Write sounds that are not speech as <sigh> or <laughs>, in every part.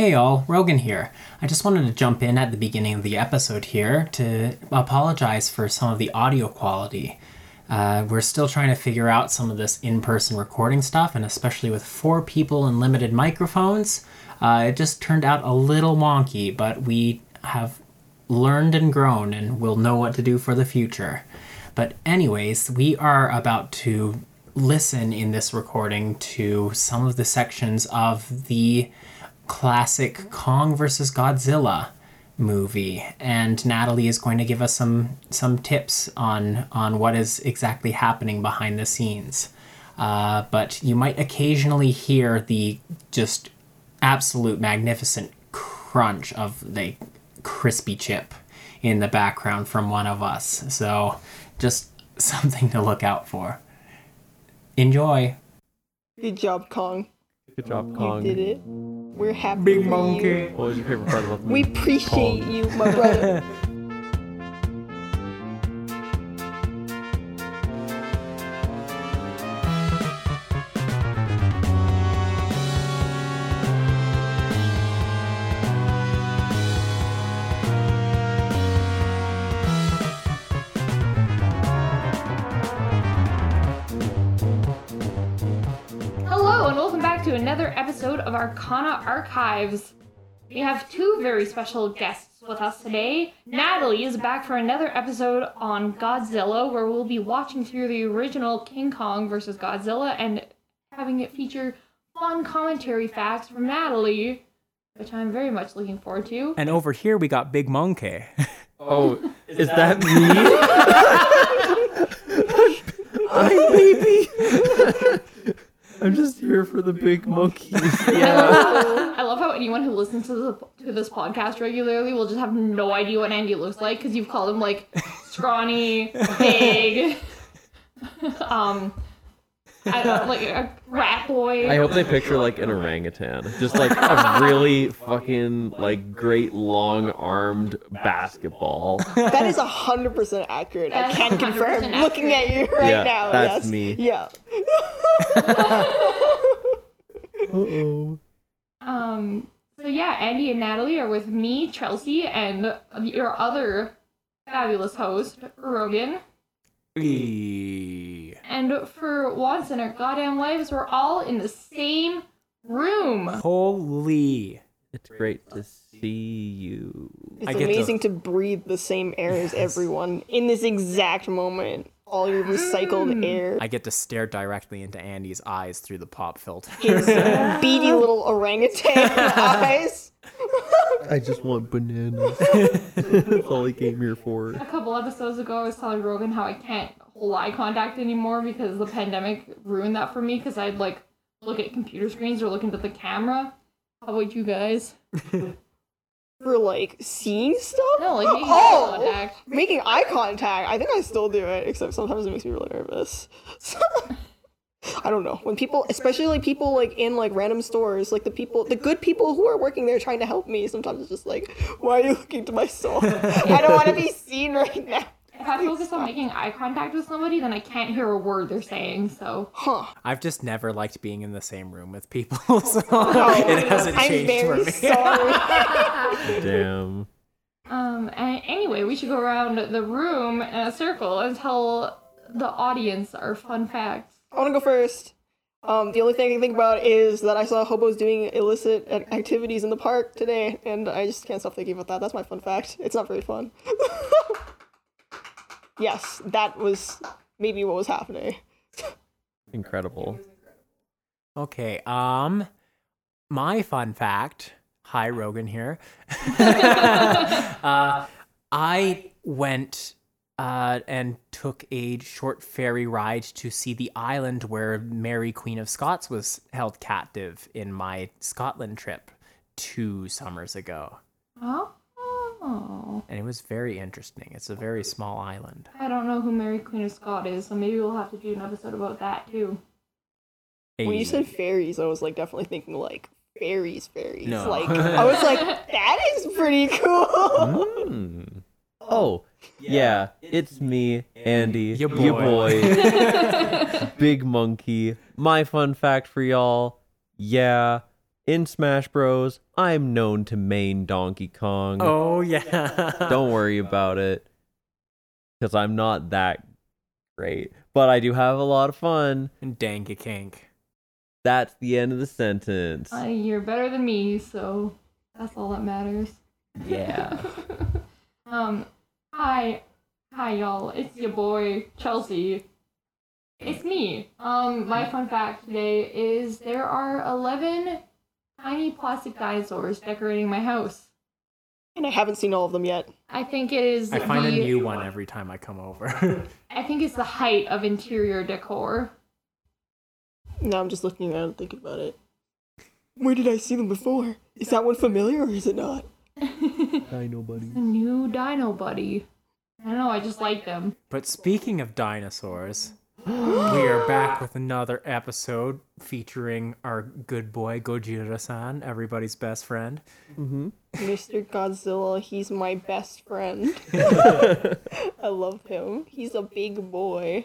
Hey all, Rogan here. I just wanted to jump in at the beginning of the episode here to apologize for some of the audio quality. Uh, we're still trying to figure out some of this in person recording stuff, and especially with four people and limited microphones, uh, it just turned out a little wonky, but we have learned and grown and will know what to do for the future. But, anyways, we are about to listen in this recording to some of the sections of the classic Kong versus Godzilla movie and Natalie is going to give us some some tips on on what is exactly happening behind the scenes. Uh, but you might occasionally hear the just absolute magnificent crunch of the crispy chip in the background from one of us. So just <laughs> something to look out for. Enjoy. Good job, Kong. Good job, Kong. You did it. We're happy Big for monkey. you. What was your favorite part about the We appreciate Kong. you, my brother. <laughs> Arcana Archives. We have two very special guests with us today. Natalie is back for another episode on Godzilla, where we'll be watching through the original King Kong versus Godzilla and having it feature fun commentary facts from Natalie, which I'm very much looking forward to. And over here we got Big Monkey. <laughs> Oh, is that me? Hi, <laughs> <laughs> baby. I'm just here for the big monkeys. <laughs> Yeah. <laughs> I love how anyone who listens to, the, to this podcast regularly will just have no idea what Andy looks like because you've called him like scrawny, big, <laughs> um, I don't, like a rat boy. I hope they picture like an orangutan, just like a really fucking like great long-armed basketball. that is hundred percent accurate. I That is can 100% confirm. Looking at you right Yeah, now. that's yes. me. Yeah. Uh-oh. <laughs> um, so yeah, Andy and Natalie are with me, Chelsea, and your other fabulous host, Rogan. And for once in our goddamn lives, we're all in the same room. Holy. It's great to see you. It's I get to- amazing to... breathe the same air as everyone in this exact moment. All your recycled mm. air. I get to stare directly into Andy's eyes through the pop filter. His <laughs> beady little orangutan <laughs> eyes. I just want bananas. <laughs> That's all I came here for. A couple episodes ago, I was telling Rogan how I can't hold eye contact anymore because the pandemic ruined that for me because I'd like look at computer screens or look into the camera. How about you guys? For like seeing stuff? No, like making Oh! eye contact. Making eye contact. I think I still do it, except sometimes it makes me really nervous. <laughs> I don't know. When people, especially like people like in like random stores, like the people, the good people who are working there trying to help me, sometimes it's just like, why are you looking to my soul? <laughs> I don't want to be seen right now. If I focus on making eye contact with somebody, then I can't hear a word they're saying. So Huh. I've just never liked being in the same room with people, <laughs> so <laughs> it hasn't I'm changed very for me. <laughs> sorry. Damn. Um, and anyway, we should go around the room in a circle and tell the audience our fun facts. I want to go first. Um, the only thing I can think about is that I saw hobos doing illicit activities in the park today, and I just can't stop thinking about that. That's my fun fact. It's not very fun. Yes, that was maybe what was happening. Incredible. Okay, um, my fun fact. Hi, Rogan here. <laughs> uh, I went uh, and took a short ferry ride to see the island where Mary Queen of Scots was held captive in my Scotland trip two summers ago, Oh. And it was very interesting. It's a very small island. I don't know who Mary Queen of Scott is, so maybe we'll have to do an episode about that too. When you said fairies, I was like definitely thinking like fairies, fairies. No. Like <laughs> I was like, that is pretty cool. Mm. Oh, yeah, it's me, Andy, Ya ya boy. boy, <laughs> Big Monkey. My fun fact for y'all, yeah, In Smash Bros, I'm known to main Donkey Kong. Oh yeah. <laughs> Don't worry about it. Because I'm not that great. But I do have a lot of fun. And a kink. That's the end of the sentence. Uh, you're better than me, so that's all that matters. Yeah. <laughs> Um, hi, hi y'all. It's your boy Chelsea. It's me. Um, my fun fact today is there are eleven tiny plastic dinosaurs decorating my house. And I haven't seen all of them yet. I think it is. I find a new one every time I come over. <laughs> I think it's the height of interior decor. Now I'm just looking around and thinking about it. Where did I see them before? Is that one familiar or is it not? <laughs> Dino buddy. The new Dino Buddy. I don't know. I just like them. but speaking of dinosaurs, <gasps> we are back with another episode featuring our good boy Gojira-san, everybody's best friend. Mr. Godzilla, he's my best friend. <laughs> I love him. He's a big boy.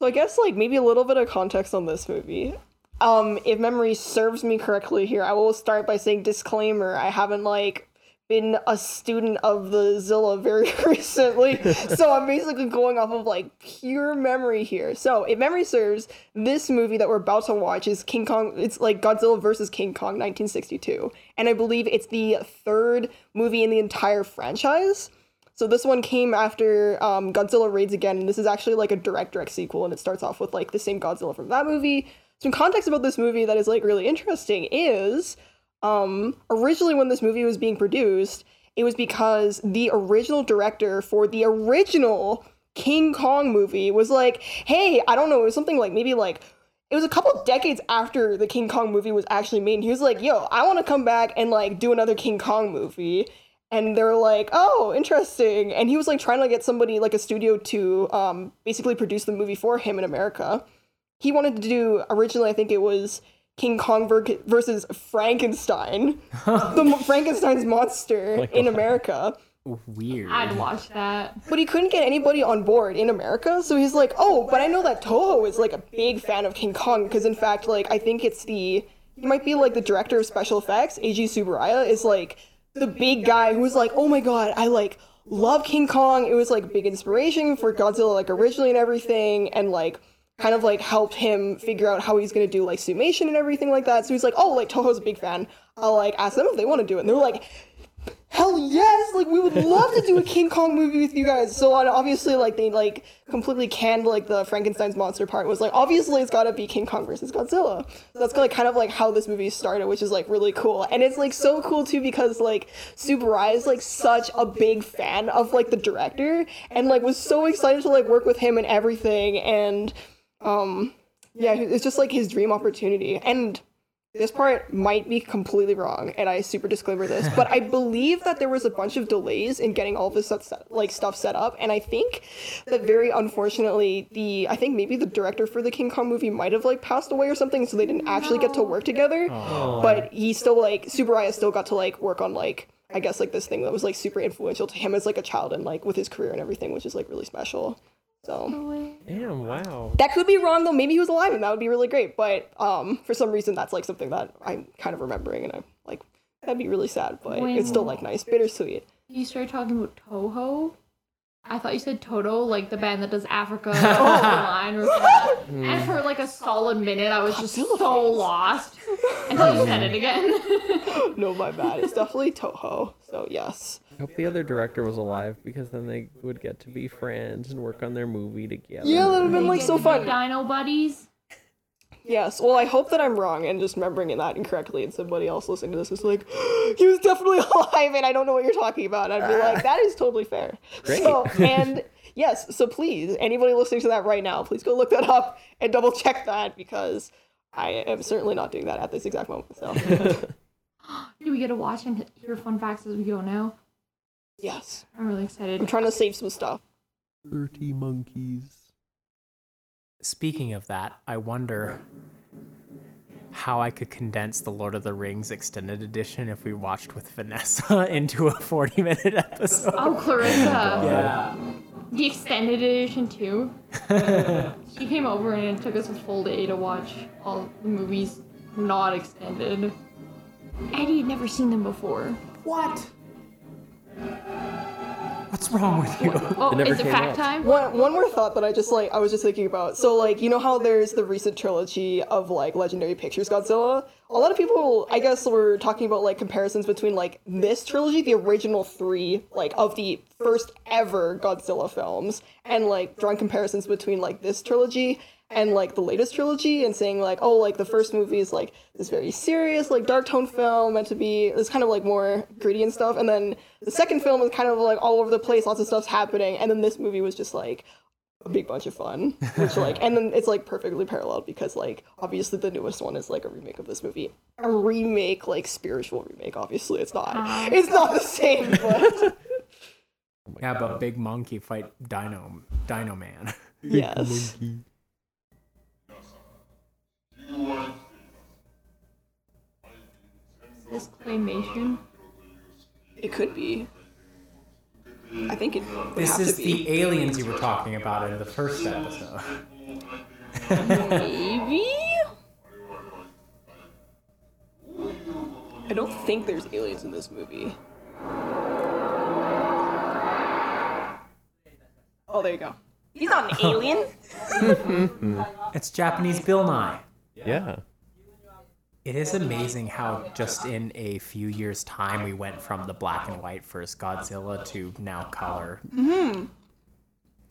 So I guess like maybe a little bit of context on this movie. Um, if memory serves me correctly here, I will start by saying disclaimer, I haven't like been a student of the Zilla very <laughs> recently. so I'm basically going off of like pure memory here. So if memory serves, this movie that we're about to watch is King Kong it's like Godzilla versus King Kong 1962. And I believe it's the third movie in the entire franchise. So this one came after um, Godzilla Raids Again, and this is actually like a direct direct sequel, and it starts off with like the same Godzilla from that movie. Some context about this movie that is like really interesting is um, originally when this movie was being produced, it was because the original director for the original King Kong movie was like, hey, I don't know, it was something like maybe like it was a couple decades after the King Kong movie was actually made. And he was like, yo, I want to come back and like do another King Kong movie. And they're like, oh, interesting. And he was like trying to get somebody like a studio to um, basically produce the movie for him in America. He wanted to do originally, I think it was King Kong versus Frankenstein, <laughs> the Frankenstein's monster oh my in America. Weird. I'd watch that. But he couldn't get anybody on board in America, so he's like, "Oh, but I know that Toho is like a big fan of King Kong because in fact, like I think it's the he might be like the director of special effects, Eiji Tsuburaya is like the big guy who was like, "Oh my god, I like love King Kong. It was like a big inspiration for Godzilla like originally and everything and like kind of like helped him figure out how he's to do like suitmation and everything like that." So he's like, "Oh, like Toho's a big fan. I'll like ask them if they want to do it." And they were like, hell yes like we would love to do a king kong movie with you guys so obviously like they like completely canned like the frankenstein's monster part was like obviously it's gotta be king kong versus godzilla so that's like kind of like how this movie started which is like really cool and it's like so cool too because like Tsuburaya is like such a big fan of like the director and like was so excited to like work with him and everything and um yeah it's just like his dream opportunity. And this part might be completely wrong, and I super disclaimer this, <laughs> but I believe that there was a bunch of delays in getting all this set, like stuff set up, and I think that very unfortunately, the I think maybe the director for the King Kong movie might have like passed away or something, so they didn't actually get to work together. But he still like Tsuburaya still got to like work on like I guess like this thing that was like super influential to him as like a child and like with his career and everything, which is like really special. So Damn, wow. that could be wrong though. Maybe he was alive and that would be really great. But um, for some reason, that's like something that I'm kind of remembering, and I'm like, that'd be really sad, but it's still like nice, bittersweet. You started talking about Toho. I thought you said Toto, like the band that does Africa <laughs> line or. And for like a solid minute, I was just Godzilla so lost until you said it again. <laughs> No, my bad. It's definitely Toho. So yes. I hope the other director was alive because then they would get to be friends and work on their movie together. Yeah, that would have been like so to fun. Dino buddies. Yes. Well, I hope that I'm wrong and just remembering that incorrectly, and somebody else listening to this is like, <gasps> he was definitely <laughs> alive, and I don't know what you're talking about. I'd be ah. like, that is totally fair. Great. So, <laughs> and yes, so please, anybody listening to that right now, please go look that up and double check that because I am certainly not doing that at this exact moment. So, <gasps> Do we get to watch and hear fun facts as we go now? Yes, I'm really excited. I'm trying to save some stuff. 30 monkeys. Speaking of that, I wonder how I could condense the Lord of the Rings extended edition if we watched with Vanessa <laughs> into a 40 minute episode. Oh, Clarissa. Oh, yeah. The extended edition too. <laughs> she came over and it took us a full day to watch all the movies not extended. Eddie had never seen them before. What? What's wrong with you? Oh, never is it fact up. time? One, one more thought that I just like I was just thinking about. So like you know how there's the recent trilogy of like Legendary Pictures Godzilla. A lot of people, I guess, were talking about like comparisons between like this trilogy, the original three, like of the first ever Godzilla films, and like drawing comparisons between like this trilogy and like the latest trilogy, and saying like, oh, like the first movie is like this very serious, like dark tone film meant to be this kind of like more gritty and stuff, and then the second film is kind of like all over the place, lots of stuff's happening, and then this movie was just like a big bunch of fun which <laughs> like and then it's like perfectly paralleled because like obviously the newest one is like a remake of this movie. A remake like spiritual remake obviously. It's not ah. it's not the same but <laughs> oh Yeah, but Big Monkey fight Dino Dino Man. yes <laughs> This claymation. it could be i think it would This have is to be. the aliens you were talking about in the first episode. maybe i don't think there's aliens in this movie oh there you go he's not an alien <laughs> It's Japanese Bill Nye. Yeah. It is amazing how just in a few years' time we went from the black and white first Godzilla to now color. Mm-hmm.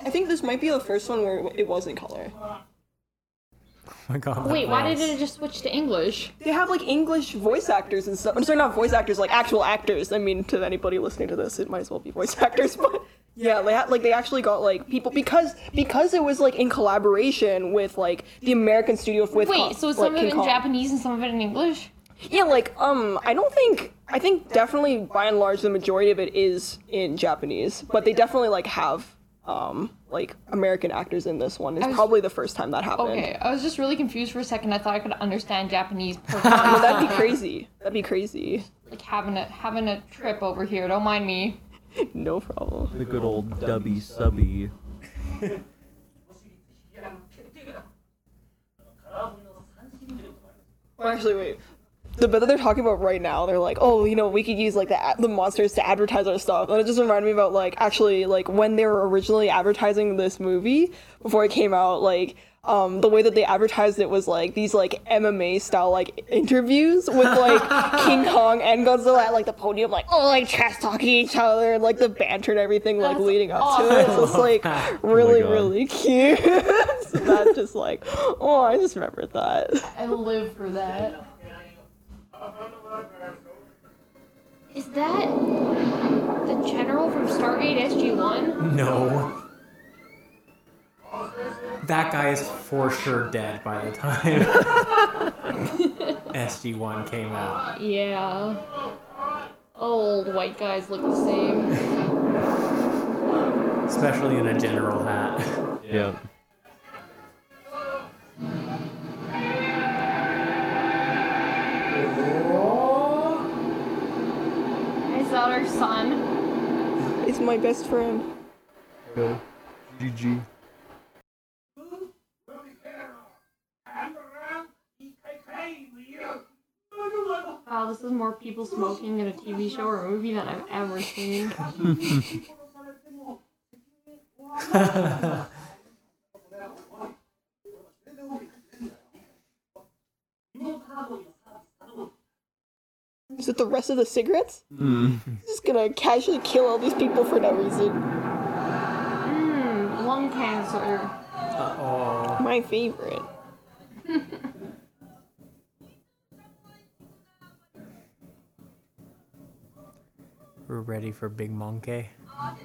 i think this might be the first one where it was in color Oh <laughs> my god. Wait, why did it just switch to English? they have like English voice actors and stuff. I'm sorry, not voice actors, like actual actors. I mean, to anybody listening to this, it might as well be voice <laughs> actors. But yeah, they had like they actually got like people because because it was like in collaboration with like the American studio with Wait, Kong- so it's like, some of it in Kong. Japanese and some of it in English? Yeah, like um, I don't think I think definitely by and large the majority of it is in Japanese, but they definitely like have um like American actors in this one. It's was- probably the first time that happened. Okay, I was just really confused for a second. I thought I could understand Japanese <laughs> No, perfectly. that'd be crazy. That'd be crazy. like having a having a trip over here. Don't mind me. <laughs> No problem. The good old dubby subby. Well, actually, wait. The bit that they're talking about right now, they're like, oh, you know, we could use like the the monsters to advertise our stuff, and it just reminded me about like actually like when they were originally advertising this movie before it came out, like um the way that they advertised it was like these like MMA style like interviews with like <laughs> King Kong and Godzilla at like the podium, like all like trash talking each other and like the banter and everything like That's leading up to it. So it's like <laughs> really God. really cute. <laughs> so that just like oh I just remembered that. I live for that. Is that the general from Stargate SG-1? No. That guy is for sure dead by the time <laughs> SG1 came out. Yeah. Old white guys look the same. Especially in a general hat. <laughs> Yeah. Is that our son? It's my best friend. Go. GG. Wow, this is more people smoking in a TV show or movie than I've ever seen. <laughs> Is it the rest of the cigarettes? Mm. Just gonna casually kill all these people for no reason. Mmm, lung cancer. Oh. My favorite. <laughs> We're ready for Big Monkey. I'm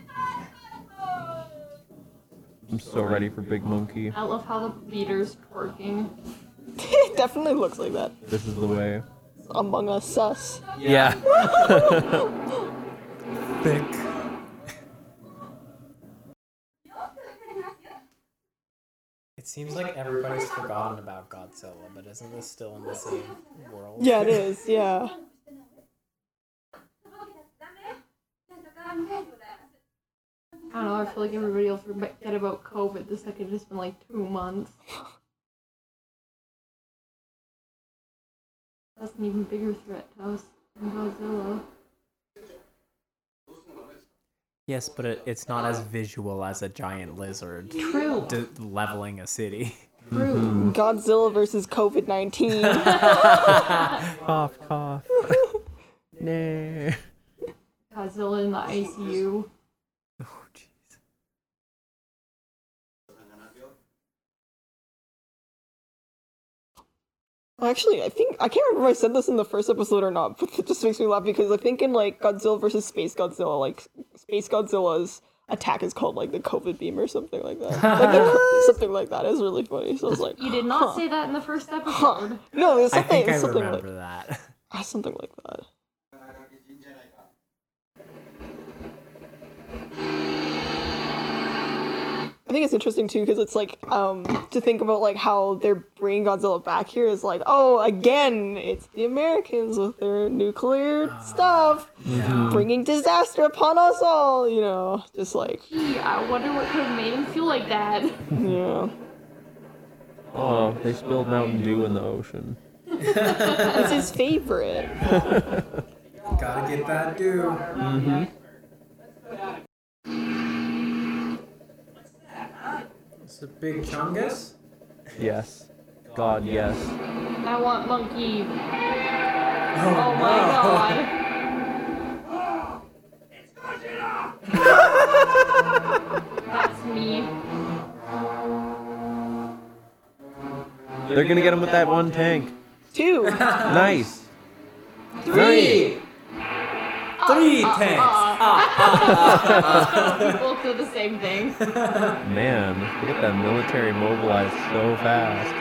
so ready for Big Monkey. I love how the beater's twerking. <laughs> it definitely looks like that. This is the way. Among Us sus. Yeah. <laughs> Thick. It seems like everybody's forgotten about Godzilla, but isn't this still in the same world? Yeah, it is. Yeah. I don't know, I feel like everybody else forget about COVID the second it's been like two months. That's an even bigger threat to us than Godzilla. Yes, but it, it's not as visual as a giant lizard True. d- leveling a city. True. <laughs> Godzilla versus COVID 19. <laughs> Cough, cough. <laughs> no. Godzilla in the ICU. Oh, jeez. Actually, I think I can't remember if I said this in the first episode or not, <laughs> but it just makes me laugh because I think in like Godzilla versus Space Godzilla, like Space Godzilla's attack is called like the COVID beam or something like that. <laughs> Like something like that is really funny. So I was like, You did not huh. say that in the first episode. No, there's I something, think I it's something remember like that. <laughs> ah, something like that. I think it's interesting too because it's like um to think about like how they're bringing Godzilla back here is like oh again it's the Americans with their nuclear ah. stuff mm-hmm. bringing disaster upon us all you know just like Gee, I wonder what could have made him feel like that. <laughs> yeah Oh, they spilled Mountain Dew in the ocean. it's his favorite <laughs> Gotta get that Dew. It's mm-hmm. A big chungus. Yes. God, yes. I want monkey. Oh, Oh my god. <laughs> That's me. They're gonna get him with that one tank. two <laughs> Nice. Three. Uh, uh, Three uh, tanks. Both do the same thing. Man, look at that military mobilized so fast.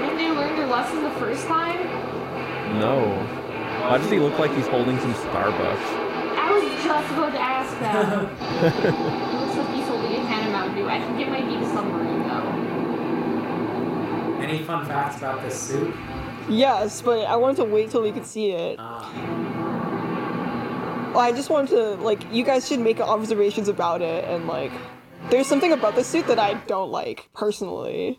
Didn't they learn their lesson the first time? No. Why does he look like he's holding some Starbucks? I was just about to ask that. <laughs> it looks like he's holding a can of Mountain Dew. I think it might be the though. Any fun facts about this suit? yes but I wanted to wait till we could see it Uh, Well, I just wanted to like you guys should make observations about it and like there's something about the suit that I don't like personally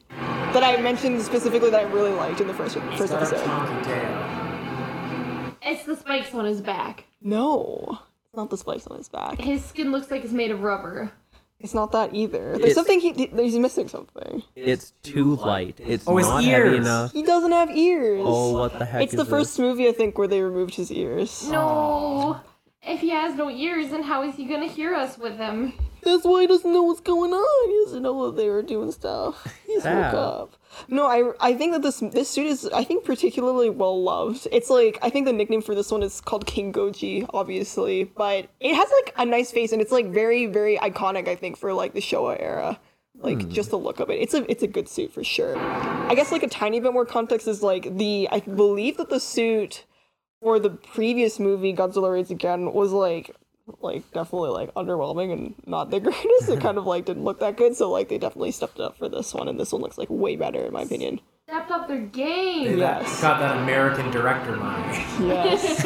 that I mentioned specifically that I really liked in the first first got episode. chunky tail. It's the spikes on his back. No, it's not the spikes on his back. His skin looks like it's made of rubber. It's not that either. There's It's- something he he's missing something. It's too light. It's Oh, his not heavy ears. enough. He doesn't have ears. Oh, what the heck It's is the this? first movie I think where they removed his ears. No. If he has no ears, then how is he gonna hear us with them? That's why he doesn't know what's going on. He doesn't know that they were doing stuff. <laughs> He's Sad. woke up. No, I I think that this this suit is I think particularly well loved. It's like I think the nickname for this one is called King Goji, obviously, but it has like a nice face and it's like very very iconic. I think for like the Showa era. Like hmm. just the look of it, it's a it's a good suit for sure. I guess like a tiny bit more context is like the I believe that the suit for the previous movie Godzilla Raids Again was like like definitely like underwhelming and not the <laughs> greatest. it kind of like didn't look that good. So like they definitely stepped up for this one, and this one looks like way better in my opinion. Stepped up their game. Yes. Got that American director money. Yes. <laughs>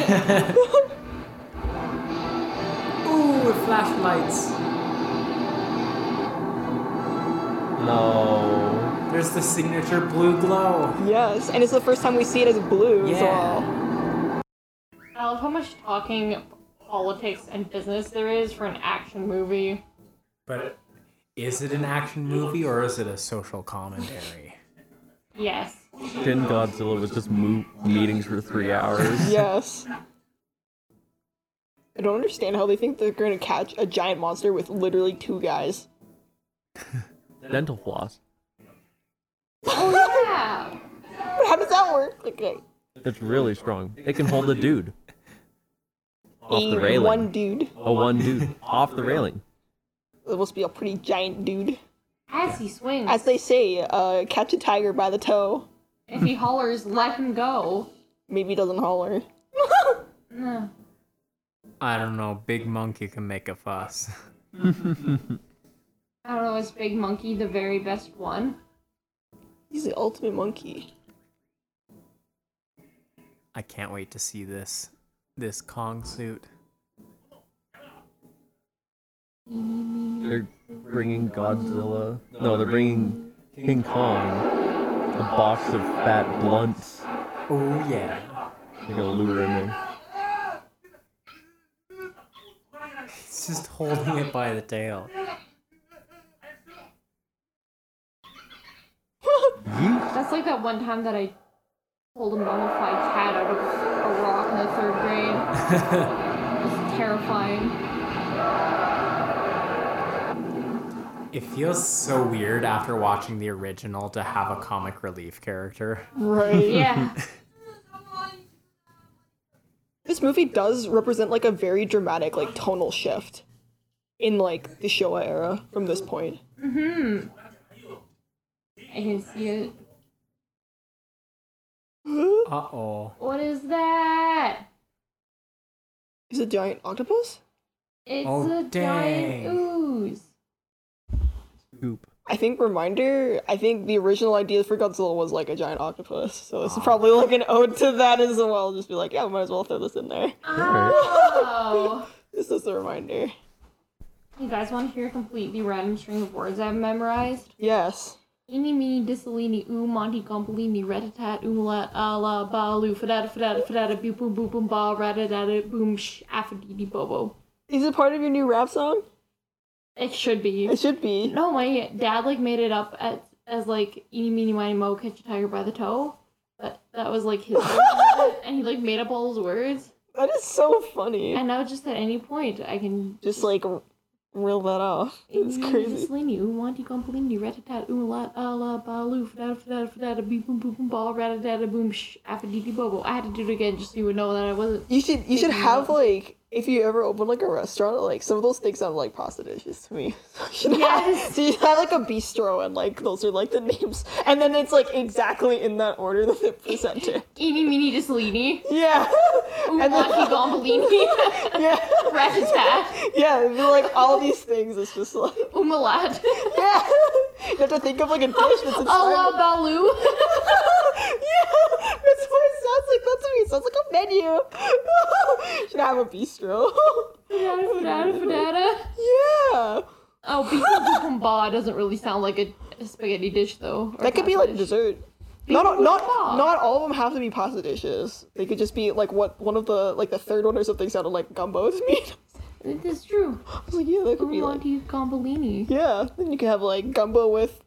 Ooh, flashlights. No. There's the signature blue glow. yes, and it's the first time we see it as blue as well. I love how much talking politics and business there is for an action movie. But is it an action movie or is it a social commentary? Yes. Shin Godzilla was just mo- meetings for three hours. <laughs> Yes. I don't understand how they think they're going to catch a giant monster with literally two guys. <laughs> Dental floss. Oh yeah. But how does that work? Okay. It's really strong. It can hold a dude. Off the A railing. one dude. A one dude. <laughs> Off the railing. It must be a pretty giant dude. As he swings. As they say, uh, catch a tiger by the toe. if he hollers, let him go. Maybe he doesn't holler. No. <laughs> I don't know. Big monkey can make a fuss. <laughs> I don't know, is Big Monkey the very best one? He's the ultimate monkey. I can't wait to see this this Kong suit. They're bringing Godzilla. No, they're bringing King Kong. A box of fat blunts. Oh yeah. They're gonna lure him in. He's just holding it by the tail. <laughs> That's like that one time that I pulled a mummified cat out of a rock in the third grade. <laughs> it was terrifying. It feels so weird after watching the original to have a comic relief character. Right. Yeah. <laughs> This movie does represent like a very dramatic like tonal shift in like the Showa era from this point. Mhm. I can see it. Uh oh. What is that? Is it a giant octopus? It's Oh, a dang. giant ooze. Scoop. I think reminder. I think the original idea for Godzilla was like a giant octopus, so it's probably like an ode to that as well. Just be like, yeah, we might as well throw this in there. Oh. <laughs> This is a reminder. you guys want to hear a completely random string of words I've memorized? Yes. Eeny, meeny, dissalini, oo, um, monty, gompolini, ratatat, oomalat, um, ala, balu, fadada, fadada, fadada, boop, boom, boop, boom, ba, ratadada, boom, sh, affadidi, bobo. Is it part of your new rap song? It should be. It should be. No, my dad like made it up as, as like eeny, meeny, miny, mo, catch a tiger by the toe. But that was like his <laughs> and he like made up all those words. That is so funny. And now just at any point I can Just like reel that off. <laughs> It's crazy. Slini, Uwanti Gompolini, Ratatat, Ala, Balu, Fadada, Fadada, Fadada, Beep, Boom, Boom, Boom, Ball, Ratadada, Boom, Sh, Affaditi, Bobo. I had to do it again just so you would know that I wasn't. You should you should have like if you ever open like a restaurant, like some of those things sound like pasta dishes to me. <laughs> You should have- so you have like a bistro and like those are like the names, and then it's like exactly in that order that they're presented. <laughs> Eeny, Meeny, Dissalini, Yeah. and then, Uwanti Gompolini, <laughs> yeah, Ratatat, yeah, it'd be like all these things. It's just like Umalat, yeah. You have to think of like a dish that's. Ala, Balu. yeah, that's what it sounds like. That's what it sounds like a menu. <laughs> Should I have a bistro. Fadada, Fadada, Fadada. yeah. Oh, Boom, Boom, doesn't really sound like a, a spaghetti dish though. That could be like dish. dessert. Not not not all of them have to be pasta dishes. They could just be like what one of the like the third one or something sounded like gumbo to me. It is true. <laughs> I was like, yeah, that could be like Uwanti Gompolini. yeah. Then you could have like gumbo with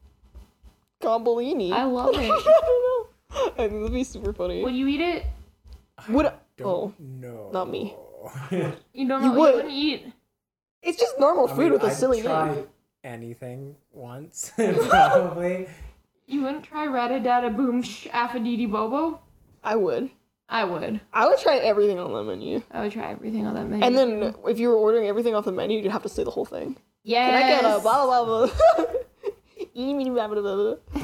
gombolini. I love <laughs> I it. know. I think that'd be super funny. Would you eat it? Would oh, No. not me. You don't You know. You, would. wouldn't eat. It's just normal food with a silly try name. anything once, <laughs> <laughs> probably. You wouldn't try Ratadata Boom Sh Affaditi Bobo? I would. I would. I would try everything on the menu. I would try everything on that menu. And then if you were ordering everything off the menu, you'd have to say the whole thing. yes. Can I get a blah blah blah blah? <laughs> Eeny, meeny, blah, blah, blah, blah.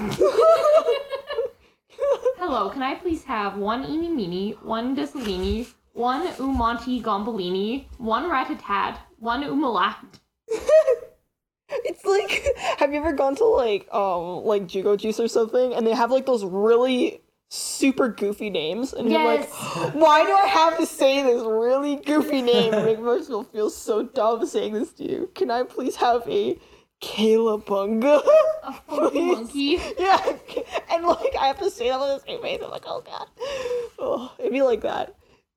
Hello, can I please have one Eeny Meeny, one Dissalini, one Umonti Gombolini, one Ratatat, one Umalat? <laughs> It's like, have you ever gone to like, um, like Jugo Juice or something, and they have like those really super goofy names, and you're like, <gasps> why do I have to say this really goofy name? <laughs> It makes feel so dumb saying this to you. Can I please have a Kayla Bunga? A funky <laughs> Please. monkey. yeah, and like I have to say that with the same face. I'm like, oh god, oh, it'd be like that.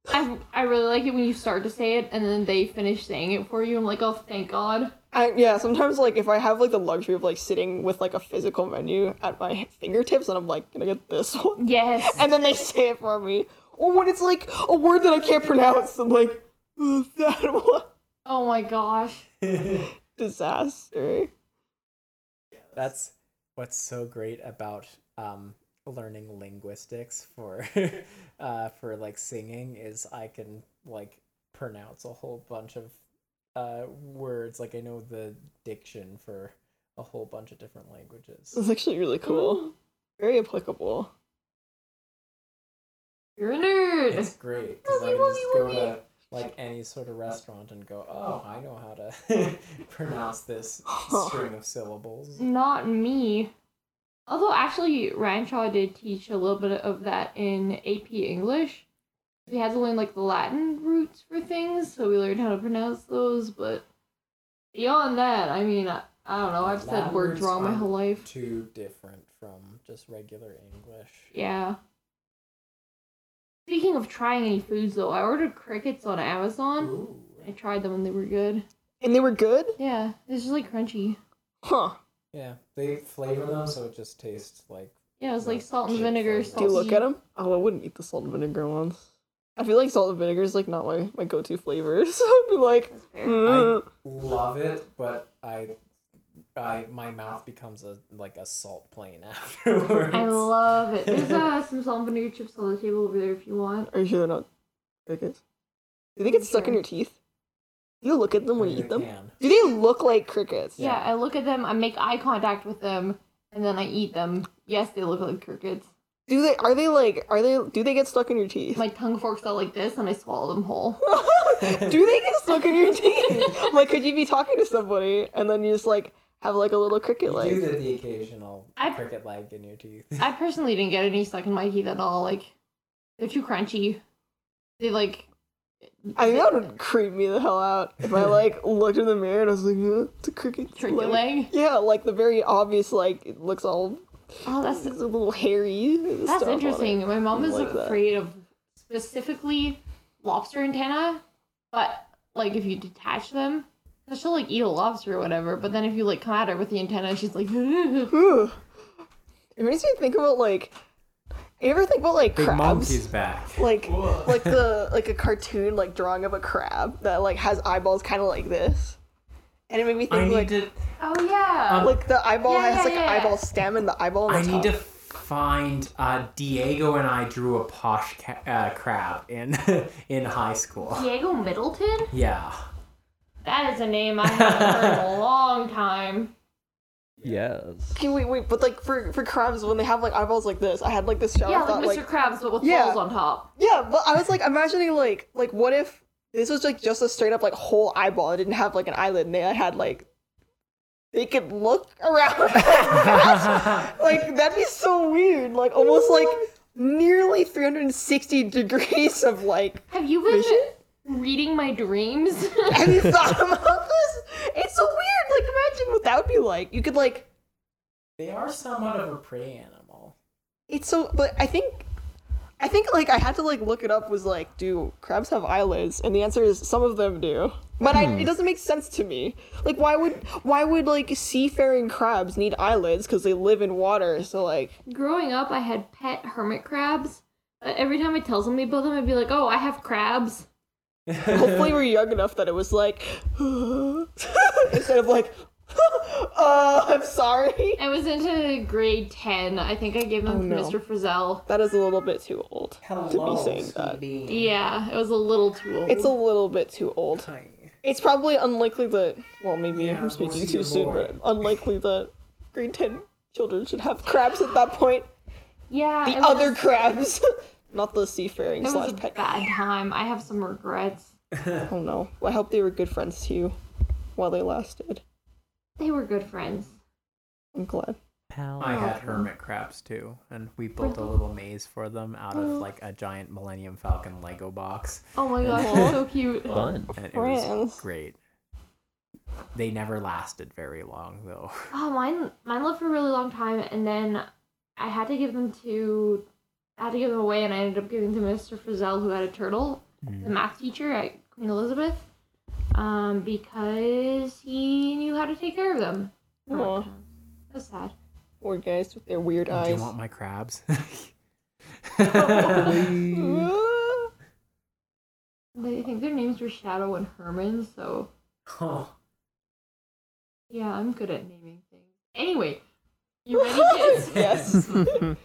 I, I really like it when you start to say it and then they finish saying it for you. I'm like, oh, thank God. I, yeah, sometimes like if I have like the luxury of like sitting with like a physical menu at my fingertips, and I'm like, gonna get this one, Yes. and then they say it for me. Or when it's like a word that I can't pronounce, I'm like, "Oh, that one oh my gosh. <laughs> disaster. That's what's so great about um, learning linguistics for <laughs> uh, for like singing is I can like pronounce a whole bunch of uh, words. Like I know the diction for a whole bunch of different languages. It's actually really cool, very applicable. You're a nerd. It's great because I can Woogie, just woogie, go woogie. to like any sort of uh, restaurant and go, oh, oh, I know how to <laughs> <laughs> pronounce this <laughs> oh. string of syllables. Not me. Although actually, Ranshaw did teach a little bit of that in AP English. We had to learn like the Latin roots for things, so we learned how to pronounce those. But Beyond that, I mean, I, I don't know. I've said Latin words words wrong my whole life. Too different from just regular English. Yeah. Speaking of trying any foods, though, I ordered crickets on Amazon. Ooh. I tried them and they were good. And they were good? Yeah, it's just like crunchy. Huh. Yeah, they flavor them so it just tastes like. Yeah, it was like Like salt and vinegar. flavor. Do you look at them? Oh, I wouldn't eat the salt and vinegar ones. I feel like salt and vinegar is like not my, my go to flavor. <laughs> So I'd be like, That's fair. mm. Love it, but I, I my mouth becomes a like a salt plane <laughs> afterwards. I love it. There's uh, <laughs> some salt and vinegar chips on the table over there if you want. are you sure they're not crickets? Do they get stuck in your teeth? Do you look at them when you You eat them? can. Do they look like crickets? Yeah. I look at them, I make eye contact with them, and then I eat them. Yes, they look like crickets. Do they? Are they like? Are they? Do they get stuck in your teeth? My tongue forks out like this, and I swallow them whole. <laughs> do they get stuck in your teeth? like, could you be talking to somebody and then you just like have like a little cricket You leg? do get the occasional I- cricket leg in your teeth. I <laughs> personally didn't get any stuck in my teeth at all. Like, they're too crunchy. They like. I think that would creep me the hell out if I <laughs> like looked in the mirror and I was like, it's a cricket Cricket leg. leg. Yeah, like the very obvious, like it looks all Oh, that's it's a little hairy. that's stuff on it. interesting. My mom is like that. afraid of specifically lobster antenna, but like if you detach them, she'll like eat a lobster or whatever. But then if you like come at her with the antenna, she's like, <laughs> Ooh. It makes me think about like, you ever think about like Big crabs? monkey's back. Like, like the <laughs> like a cartoon like drawing of a crab that like has eyeballs kind of like this, and it made me I think need like to. oh yeah. Um, like the eyeball Yeah, has yeah, like yeah, an eyeball stem and the eyeball. On I the need to find. Uh, Diego and I drew a posh ca- uh, crab in <laughs> in high school. Diego Middleton? Yeah. That is a name I haven't heard in a <laughs> long time. Yes. Okay, wait, wait, but like for for crabs when they have like eyeballs like this, I had like this shower Yeah, thought like Mr. like Krabs, but with Yeah. balls on top. yeah, but I was like imagining like like what if this was like just a straight up like whole eyeball. It didn't have like an eyelid, and they had like they could look around. <laughs> like that'd be so weird. Like almost like nearly 360 degrees of like. Have you been Vision? Reading my dreams? <laughs> Have you thought about this? It's so weird. Like imagine what that would be like. You could like They are somewhat of a prey animal. It's so, but I think, I think like I had to like look it up. Was like, do crabs have eyelids? And the answer is some of them do. But I, it doesn't make sense to me. Like, why would why would like seafaring crabs need eyelids? Because they live in water. So like, Growing up, I had pet hermit crabs. Uh, Every time I tell somebody about them, I'd be like, "Oh, I have crabs." Hopefully <laughs> we're young enough that it was like, <gasps> instead of like, <gasps> uh, I'm sorry. I was into grade ten. I think I gave them Oh, no. Mr. Frizzell. That is a little bit too old to be saying that. Yeah, it was a little too old. It's a little bit too old. Tiny. It's probably unlikely that. Well, maybe Yeah, I'm speaking too soon, but unlikely that grade ten children should have crabs at that point. yeah. The it was- other crabs, <laughs> not the seafaring It was slash a pet. bad time. I have some regrets. <laughs> Oh no! Well, I hope they were good friends to you while they lasted. They were good friends. I'm glad. Pal. I had hermit crabs too, and we built a little maze for them out of oh. like a giant Millennium Falcon Lego box, Oh my gosh, they're so cute. <laughs> Fun. and it was great. They never lasted very long though. Oh, mine mine lived for a really long time, and then I had to give them to I had to give them away, and I ended up giving them to Mr. Frizzell, who had a turtle, the math teacher at Queen Elizabeth, um, because he knew how to take care of them. Aw. That was sad. Poor guys with their weird eyes. Do you want my crabs? <laughs> <laughs> They, I think their names were Shadow and Herman, so oh. yeah, I'm good at naming things. Anyway, you <laughs> ready, kids? yes.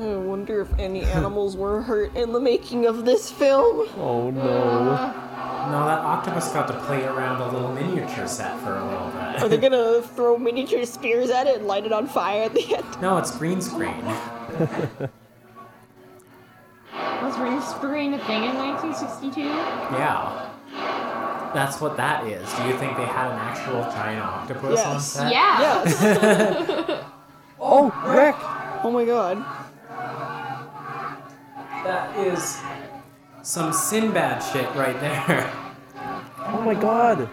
I wonder if any animals were hurt in the making of this film. Oh no. Uh, No, that octopus got to play around a little miniature set for a little bit. Are they gonna throw miniature spears at it and light it on fire at the end? <laughs> No, it's green screen. <laughs> was green screen a thing in 1962? Yeah. That's what that is. Do you think they had an actual giant octopus on Yes. set? Yeah. Yes. <laughs> Oh, Rick! oh my god. That is some Sinbad shit right there. <laughs> Oh my god!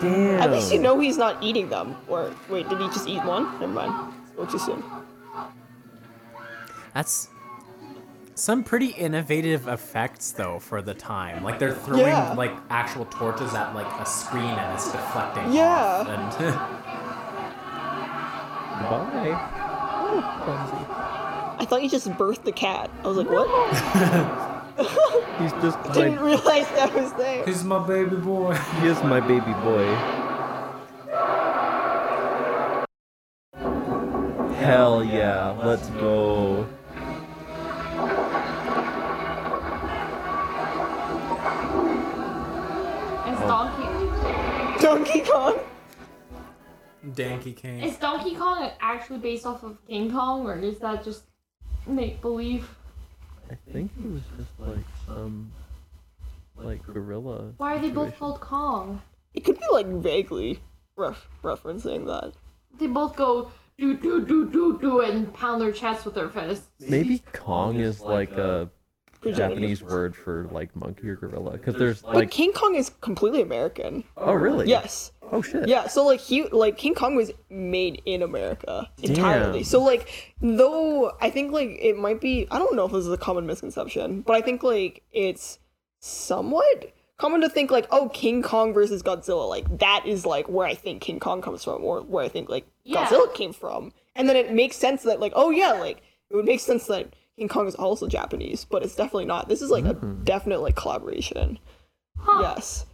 Damn. At least you know he's not eating them. Or wait, did he just eat one? Never mind. Spoke too soon. That's some pretty innovative effects though for the time. Like they're throwing Yeah. like actual torches at like a screen and it's deflecting Yeah. off. And <laughs> Bye. Oh, clumsy. I thought you just birthed the cat. I was like, what? <laughs> He's just I Didn't realize that was there. He's my baby boy? <laughs> he is my baby boy. Hell yeah, let's go. Is Donkey oh. Donkey Kong. Danky King. is Donkey Kong actually based off of King Kong, or is that just make believe? I think it was just like some like gorilla. Why are they both situation. called Kong? It could be like vaguely ref- referencing that. They both go do do do do do and pound their chests with their fists. Maybe Kong is like a Japanese word for like monkey or gorilla because there's But like King Kong is completely American. oh really Yes. Oh shit Yeah, so like he like King Kong was made in America entirely. Damn. So like though I think like it might be I don't know if this is a common misconception, but I think like it's somewhat common to think like oh King Kong versus Godzilla like that is like where I think King Kong comes from or where I think like Yeah. Godzilla came from. And then it makes sense that like oh yeah like it would make sense that King Kong is also Japanese, but it's definitely not. This is like a mm-hmm. definite like collaboration. Huh. Yes.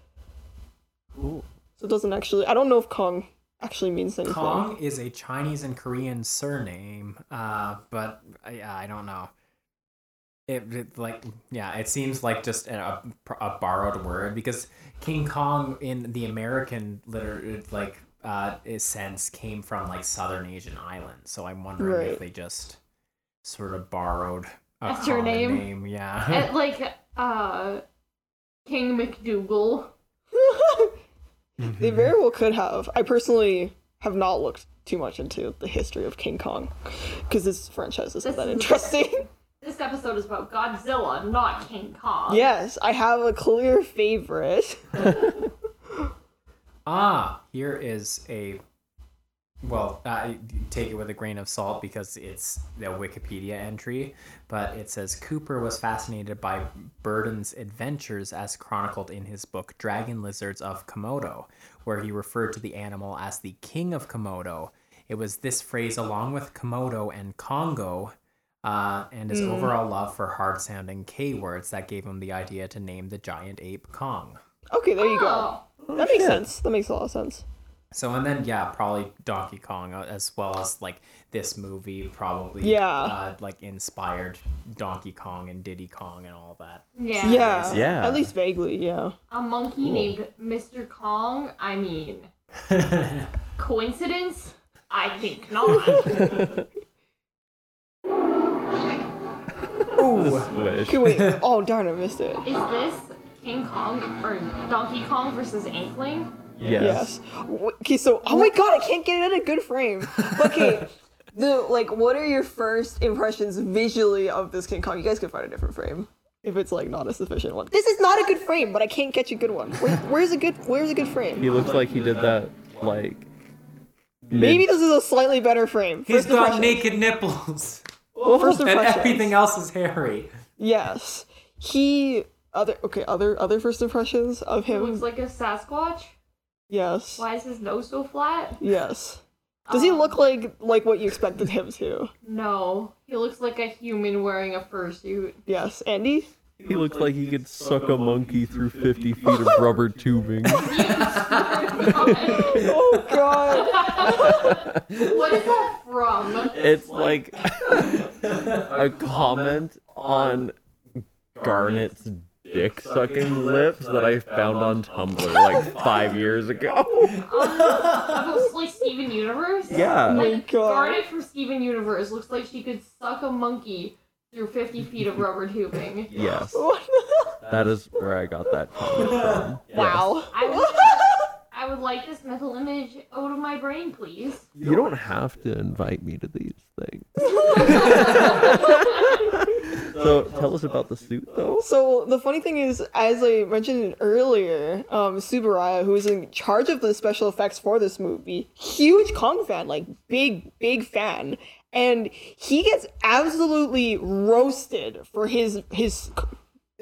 Cool. So it doesn't actually I don't know if Kong actually means anything. Kong is a Chinese and Korean surname, uh, but uh, yeah, I don't know. It, it like yeah, it seems like just a, a borrowed word because King Kong in the American liter like uh sense came from like southern Asian islands. So I'm wondering Right. if they just sort of borrowed a That's your common name? Yeah. And, like uh, King McDougal. They very well could have. I personally have not looked too much into the history of King Kong because this franchise isn't This that is- interesting. This episode is about Godzilla, not King Kong. yes, I have a clear favorite. <laughs> Ah, here is a. Well, uh, take it with a grain of salt because it's a Wikipedia entry, but it says Cooper was fascinated by Burden's adventures as chronicled in his book Dragon Lizards of Komodo, where he referred to the animal as the king of Komodo. It was this phrase, along with Komodo and Congo, uh, and his overall love for hard sounding K words, that gave him the idea to name the giant ape Kong. Okay, there you go. Oh, That makes sense. That makes a lot of sense. So and then yeah, probably Donkey Kong uh, as well as like this movie probably Yeah. uh, like inspired Donkey Kong and Diddy Kong and all that. yeah. Yeah. Yeah. At least vaguely, yeah. A monkey named Mr. Kong? I mean, <laughs> coincidence? I think <laughs> not. <laughs> Wish. Okay, wait. oh darn, I missed it. Is this King Kong or Donkey Kong versus Inkling? Yes. Yes. Okay, so oh my god, I can't get it in a good frame. Okay, <laughs> the like, what are your first impressions visually of this King Kong? You guys can find a different frame if it's like not a sufficient one. This is not a good frame, but I can't catch a good one. Where, where's a good Where's a good frame? He looks like he did that like. mid- Maybe this is a slightly better frame. He's First got impressions. naked nipples oh. First and impressions. everything else is hairy. Yes, he. Other okay. Other other first impressions of He him. looks like a Sasquatch. Yes. Why is his nose so flat? Yes. Does he um, look like like what you expected him to? No, he looks like a human wearing a fursuit. Yes, Andy. He looks like he could suck a monkey through 50 feet of <laughs> rubber tubing. <laughs> Oh God. <laughs> what is that from? It's like a comment on Garnet's dick sucking lips that I found on Tumblr like five years ago. <laughs> About like Steven Universe? Yeah. Like oh God. Garnet from Steven Universe looks like she could suck a monkey through 50 feet of rubber tubing. Yes, <laughs> that is where I got that comment from. Yes. wow. I would, <laughs> I would like this mental image out of my brain, please. You don't have to invite me to these things. So tell us about the suit, though. So the funny thing is, as I mentioned earlier, um, Tsuburaya, who is in charge of the special effects for this movie, huge Kong fan, like big, big fan, and he gets absolutely roasted for his his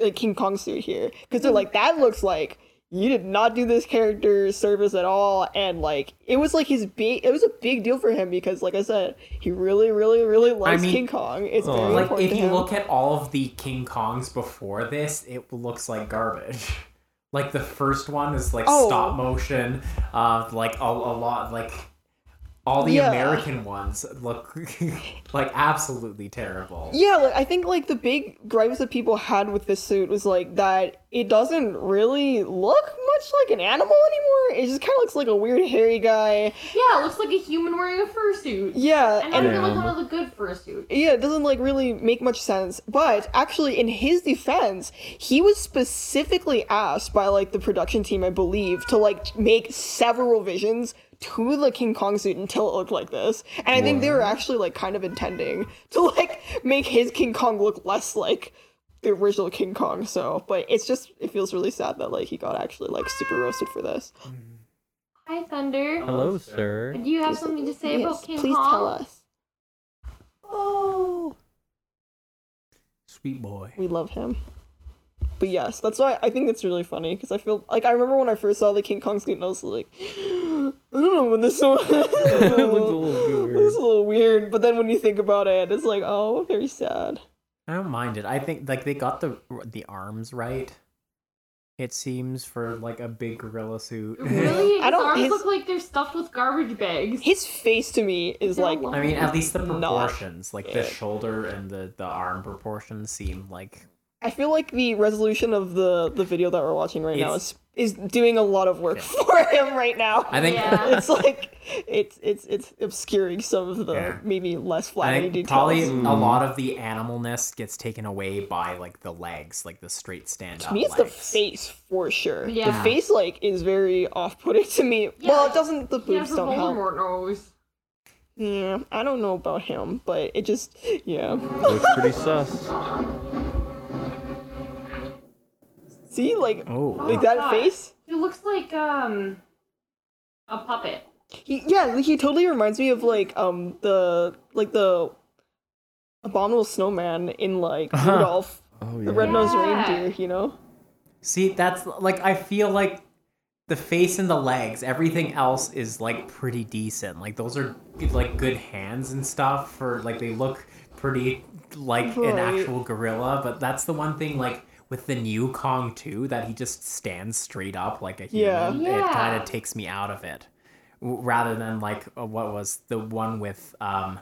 uh, King Kong suit here because they're like, that looks like you did not do this character service at all and like it was like his big it was a big deal for him because like i said he really really really likes mean, king kong it's very like important if you him. look at all of the King Kongs before this, it looks like garbage. <laughs> Like the first one is like Oh. stop motion, uh, like a, a lot like all the Yeah. American ones look <laughs> like absolutely terrible. Yeah, like I think like the big gripes that people had with this suit was like that it doesn't really look much like an animal anymore. It just kind of looks like a weird hairy guy. Yeah, it looks like a human wearing a fursuit. Yeah, And not and even like Damn. one of the good fursuits. yeah, it doesn't like really make much sense. But actually, in his defense, he was specifically asked by like the production team, I believe, to like make several revisions to the King Kong suit until it looked like this. And I think they were actually like kind of intending to like make his King Kong look less like the original King Kong. So, but it's just it feels really sad that like he got actually like super roasted for this. Hi, Thunder. Hello, sir. Do you have something to say about King please Kong? Please tell us. Oh, Sweet boy. we love him. But yes, that's why I think it's really funny because I feel like I remember when I first saw the King Kong suit and I was like, I don't know when this one. It looks a little <laughs> weird. is a little weird, but then when you think about it, it's like, oh, very sad. I don't mind it. I think like they got the the arms right. It seems for like a big gorilla suit. Really? <laughs> I don't- His arms his- look like they're stuffed with garbage bags. His face to me is They're like. I mean, at least the proportions, like the shoulder and the the arm proportions, seem like I feel like the resolution of the the video that we're watching right now is is doing a lot of work Yeah. <laughs> for him right now. I think Yeah. it's like it's it's it's obscuring some of the Yeah. maybe less flattering details. probably a hmm. lot of the animalness gets taken away by like the legs, like the straight stand up. to me, it's the face for sure. The face like is very off-putting to me. Yeah, well, it doesn't. The He has boobs don't help. Voldemort nose. Yeah, I don't know about him, but it just yeah. Looks pretty sus. See, like Oh, like that God. face. He looks like um a puppet. He, yeah, he totally reminds me of like um the like the abominable snowman in like <laughs> Rudolph Oh the red-nosed Yeah. reindeer. You know. see, that's like I feel like the face and the legs, everything else is like pretty decent. Like those are like good hands and stuff for like they look pretty like an actual gorilla. But that's the one thing like with the new Kong too that he just stands straight up like a Yeah. human. It kind of takes me out of it. W- Rather than like uh, what was the one with um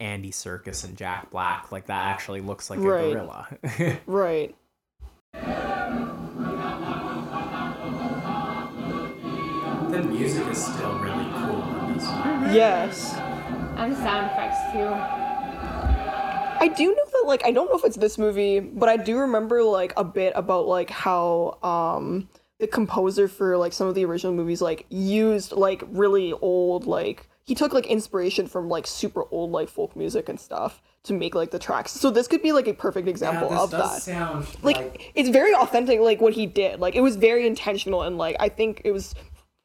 Andy Serkis and Jack Black, like that actually looks like Right. a gorilla. <laughs> Right. the music is still really cool in this. Yes. And the sound effects too. I do know that like I don't know if it's this movie, but I do remember like a bit about like how um the composer for like some of the original movies like used like really old like he took like inspiration from like super old like folk music and stuff to make like the tracks. So this could be like a perfect example of that. sound like, it's very authentic like what he did. Like it was very intentional and like I think it was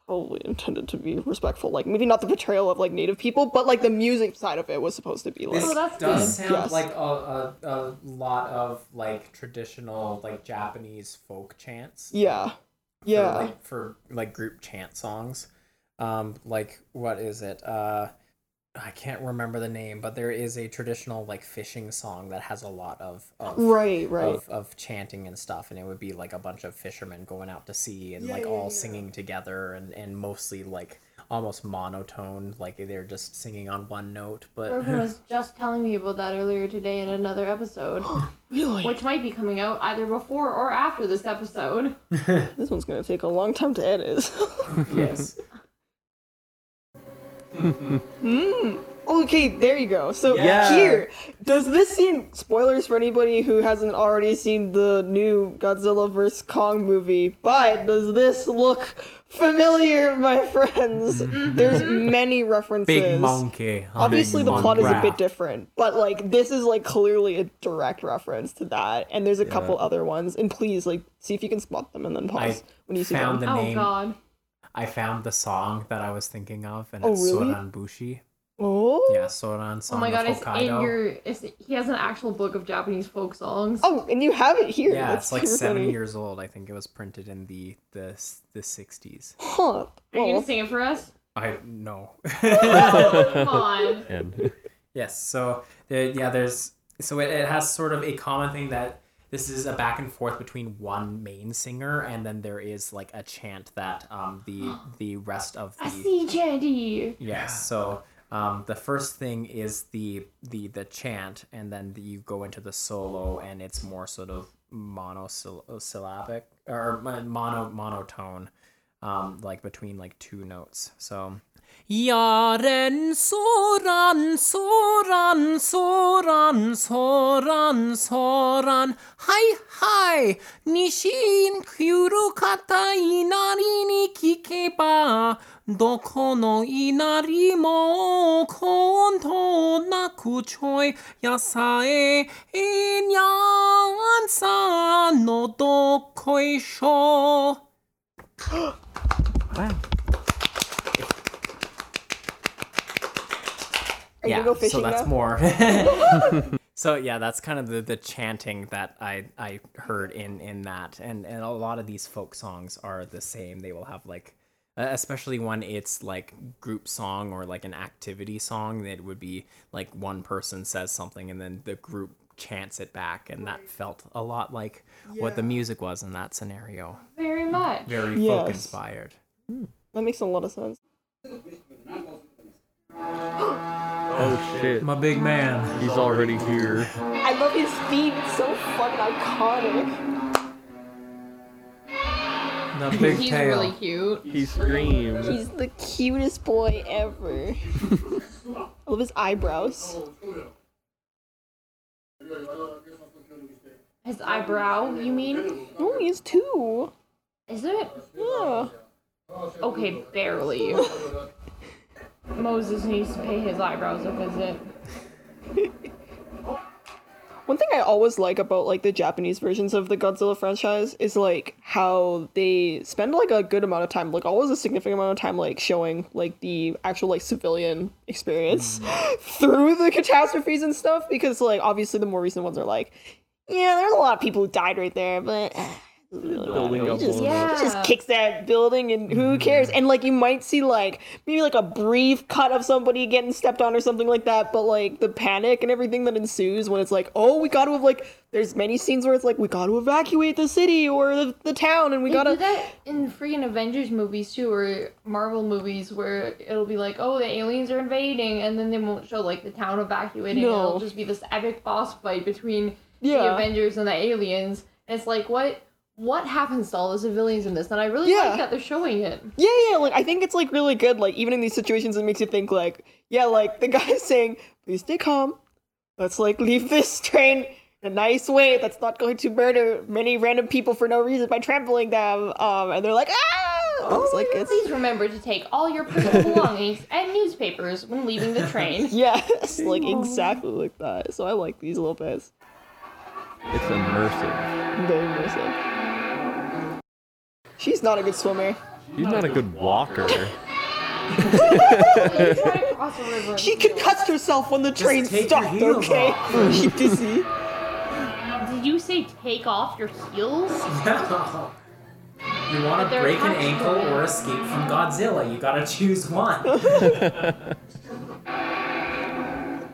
probably intended to be respectful. Like maybe not the portrayal of like native people, but like the music side of it was supposed to be like Oh, that's does good. sound Yes. like a, a, a lot of like traditional like Japanese folk chants. yeah. for, Yeah. like, for like group chant songs. Um, like what is it? Uh, I can't remember the name, but there is a traditional like fishing song that has a lot of, of Right, right. of, of chanting and stuff, and it would be like a bunch of fishermen going out to sea and like yeah, all yeah. singing together and and mostly like almost monotone, like they're just singing on one note. But Griffin was <laughs> just telling me about that earlier today in another episode, <gasps> Really? which might be coming out either before or after this episode. <laughs> This one's gonna take a long time to edit. yes, <laughs> Mm. Okay, there you go. So Yeah. here, does this seem spoilers for anybody who hasn't already seen the new Godzilla vs Kong movie? But does this look familiar, my friends? Mm-hmm. There's many references. Big monkey. Obviously, a the plot is a bit different, but like this is like clearly a direct reference to that, and there's a couple other ones. And please, like, see if you can spot them and then pause I when you see found them. the Oh god. I found the song that I was thinking of, and Oh, it's really? Soran Bushi. Oh, Yeah, Soran song Oh my god, of it's in your. It's, he has an actual book of Japanese folk songs. Oh, and you have it here. yeah, That's it's like super seven funny. years old. I think it was printed in the the the sixties. Huh. Are you Well, gonna sing it for us? I know. Oh, come <laughs> on. And Yes. So there, yeah, there's so it, it has sort of a common thing that this is a back and forth between one main singer and then there is like a chant that um the the rest of the I see Chandy. yes. So um the first thing is the the the chant and then you go into the solo and it's more sort of monosyllabic or mono monotone um like between like two notes. So Yaren soran soran soran soran soran. Hai hai Nishin kyuru kata inari ni kikeba Doko no inari mo konto naku choi Yasae. Inyan sa no dokoi sho <gasps> are you gonna go fishing so that's now? more. <laughs> <laughs> so yeah, that's kind of the, the chanting that I I heard in in that, and and a lot of these folk songs are the same. They will have like, uh, especially when it's like group song or like an activity song, that would be like one person says something and then the group chants it back, and that felt a lot like what the music was in that scenario. Very much. Very Yes. folk inspired. That makes a lot of sense. Oh, oh shit, My big man. he's already here. I love his theme. It's so fucking iconic. The big He's tail. really cute. He screams. He's the cutest boy ever. <laughs> I love his eyebrows. His eyebrow, you mean? Oh, he has two. Is it? Yeah. Okay, barely. <laughs> Moses needs to pay his eyebrows a visit. <laughs> One thing I always like about like the Japanese versions of the Godzilla franchise is like how they spend like a good amount of time, like always a significant amount of time, like showing like the actual like civilian experience mm. <laughs> through the catastrophes and stuff. Because like obviously the more recent ones are like, yeah, there's a lot of people who died right there, but Building he just, Yeah. he just kicks that building and who cares? And like you might see like maybe like a brief cut of somebody getting stepped on or something like that, but like the panic and everything that ensues when it's like, oh, we got to have like there's many scenes where it's like we got to evacuate the city or the, the town and we They got do to that in freaking Avengers movies too, or Marvel movies, where it'll be like, oh, the aliens are invading, and then they won't show like the town evacuating. No. It'll just be this epic boss fight between the Avengers and the aliens. And it's like, what what happens to all the civilians in this? And I really Yeah. like that they're showing it. Yeah, yeah, like I think it's like really good. Like even in these situations, it makes you think like, yeah, like the <laughs> guy's saying, "Please stay calm. Let's like leave this train in a nice way that's not going to murder many random people for no reason by trampling them." Um, and they're like, "Ah!" It's like it's Please remember to take all your personal <laughs> belongings and newspapers when leaving the train. <laughs> yes, like exactly like that. So I like these little bits. It's immersive. Very immersive. She's not a good swimmer. He's not a good walker. You try to cross a river. She concussed herself when the train take your stopped. heels Okay, <laughs> she dizzy. Did you say take off your heels? <laughs> You want to They're break an attached ankle it. or escape from Godzilla. You gotta choose one. <laughs>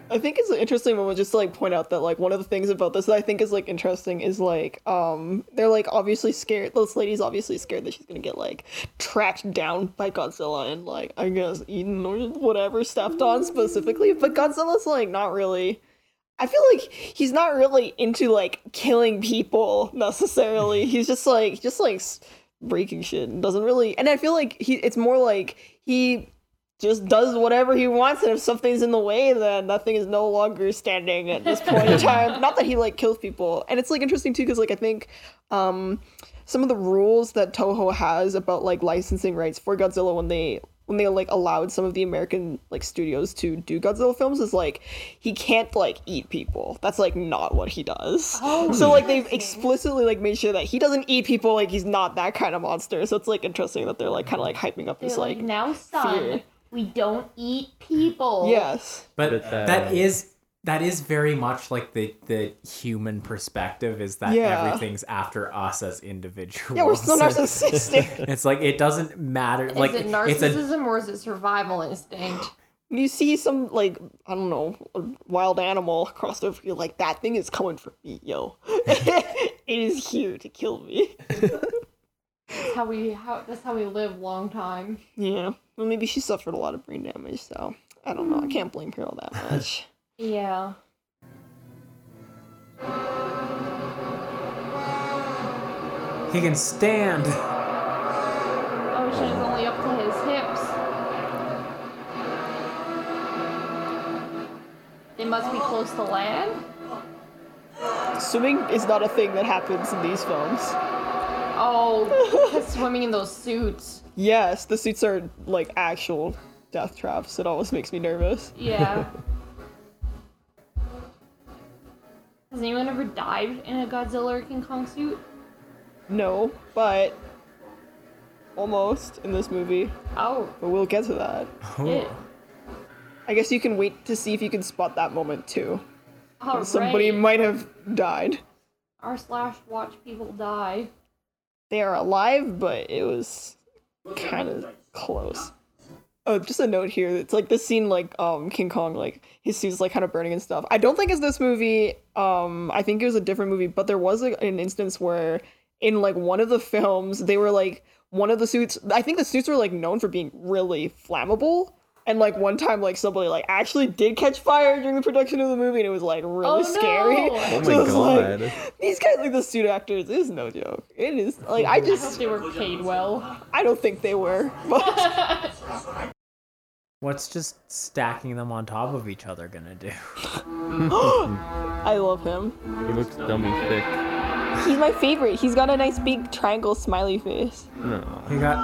I think it's an interesting moment just to like point out that like one of the things about this that I think is like interesting is like um they're like obviously scared this lady's obviously scared that she's gonna get like tracked down by Godzilla and like I guess eaten or whatever stepped on specifically but Godzilla's like not really I feel like he's not really into like killing people necessarily. He's just like just like breaking shit and doesn't really and I feel like he it's more like he just does whatever he wants, and if something's in the way, then nothing is no longer standing at this point in time. <laughs> Not that he like kills people, and it's like interesting too because like I think um some of the rules that Toho has about like licensing rights for Godzilla when they when they like allowed some of the American like studios to do Godzilla films is like he can't like eat people. That's like not what he does. Oh, so like they've explicitly like made sure that he doesn't eat people. Like he's not that kind of monster. So it's like interesting that they're like kind of like hyping up They're this like, like now, son, fear. We don't eat people. yes. But But, uh, that is that is very much like the the human perspective is that Yeah. everything's after us as individuals. Yeah, we're so <laughs> narcissistic. It's like it doesn't matter. like is it it's a narcissism or is it survival instinct? you see some like I don't know a wild animal across over, you're like that thing is coming for me, yo. <laughs> it is here to kill me. <laughs> That's how we how that's how we live long time. Yeah. Well, maybe she suffered a lot of brain damage, so I don't know. I can't blame her all that <laughs> much. Yeah. he can stand. Oh, Ocean is only up to his hips. It must be close to land. Swimming is not a thing that happens in these films. Oh, <laughs> swimming in those suits. Yes, the suits are like actual death traps. It always makes me nervous. Yeah. <laughs> Has anyone ever died in a Godzilla or King Kong suit? No, but almost in this movie. Oh, But we'll get to that. shit. I guess you can wait to see if you can spot that moment too. All Somebody might have died. R slash watch people die. They are alive, but it was kind of close. Oh, just a note here. It's like this scene, like um King Kong, like his suit's like kind of burning and stuff. I don't think it's this movie. Um, I think it was a different movie, but there was an instance where in like one of the films they were like one of the suits. I think the suits were like known for being really flammable. And like one time, like somebody like actually did catch fire during the production of the movie, and it was like really Oh, scary. no. <laughs> Oh So my like, god. these guys, like the suit actors, is no joke. It is like I I hope just, they were paid well. I don't think they were, <laughs> but <laughs> What's just stacking them on top of each other gonna do? <gasps> I love him. He looks dummy thick. He's my favorite. He's got a nice big triangle smiley face. No. He got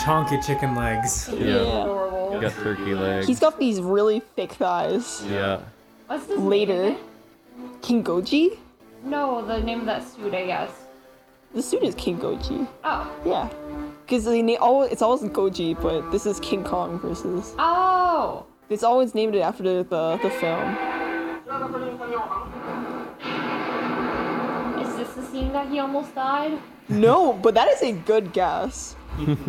chonky chicken legs. Yeah. Adorable. He got turkey legs. He's got these really thick thighs. Yeah. What's this Later. again? King Goji? No, the name of that suit, I guess. The suit is King Goji. Oh. Yeah. Because they na- always, it's always Goji, but this is King Kong versus. Oh. It's always named it after the, the, the film. Is this the scene that he almost died? No, but that is a good guess.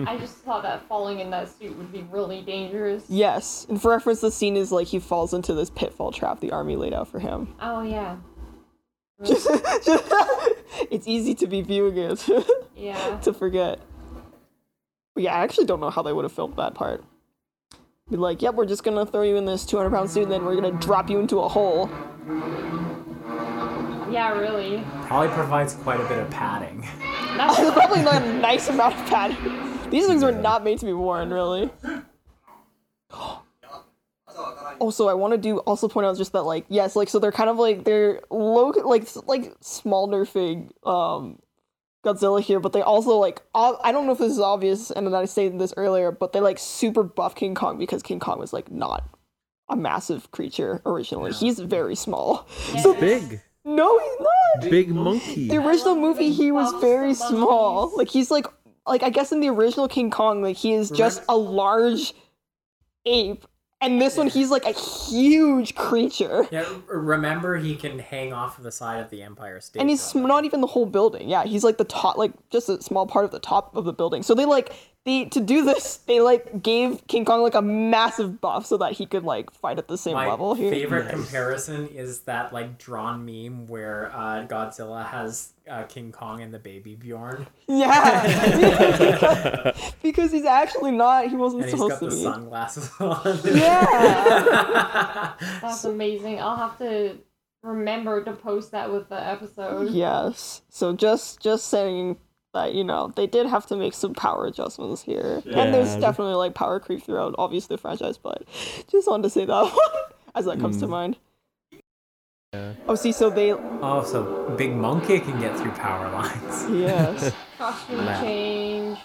I just thought that falling in that suit would be really dangerous. Yes. And for reference, the scene is like he falls into this pitfall trap the army laid out for him. Oh yeah. <laughs> it's easy to be viewing it <laughs> Yeah. to forget. But yeah, I actually don't know how they would have filmed that part. Be like, yep, we're just gonna throw you in this 200 pound suit, and then we're gonna drop you into a hole. Yeah, really. Probably provides quite a bit of padding. That's Probably not a <laughs> nice amount of padding. These things were not made to be worn, really. Also, I want to do also point out just that like yes, like so they're kind of like they're low like like small nerfing um Godzilla here, but they also like ob- I don't know if this is obvious, and then I stated this earlier, but they like super buff King Kong because King Kong was like not a massive creature originally. He's very small. So Big. No, he's not. Big monkey. The original movie, he was very small. Like he's like, like I guess in the original King Kong, like he is just a large ape, and this one he's like a huge creature, Yeah, remember he can hang off of the side of the Empire State. and he's sm- not even the whole building. Yeah, he's like the top, like just a small part of the top of the building. So they like they to do this, they like gave King Kong like a massive buff so that he could like fight at the same My level here. favorite comparison is that like drawn meme where uh, Godzilla has uh, King Kong and the baby Bjorn, Yeah, <laughs> <laughs> because he's actually not. He wasn't and he's supposed got to the be. sunglasses <laughs> on. Yeah. that's amazing. I'll have to remember to post that with the episode. Yes. So just just saying that you know they did have to make some power adjustments here, and there's definitely like power creep throughout, obviously the franchise. But <laughs> just wanted to say that <laughs> one as that comes to mm. mind. Yeah. Oh, see, so they Oh, so Big Monkey can get through power lines. <laughs> yes, Costume Nah. change.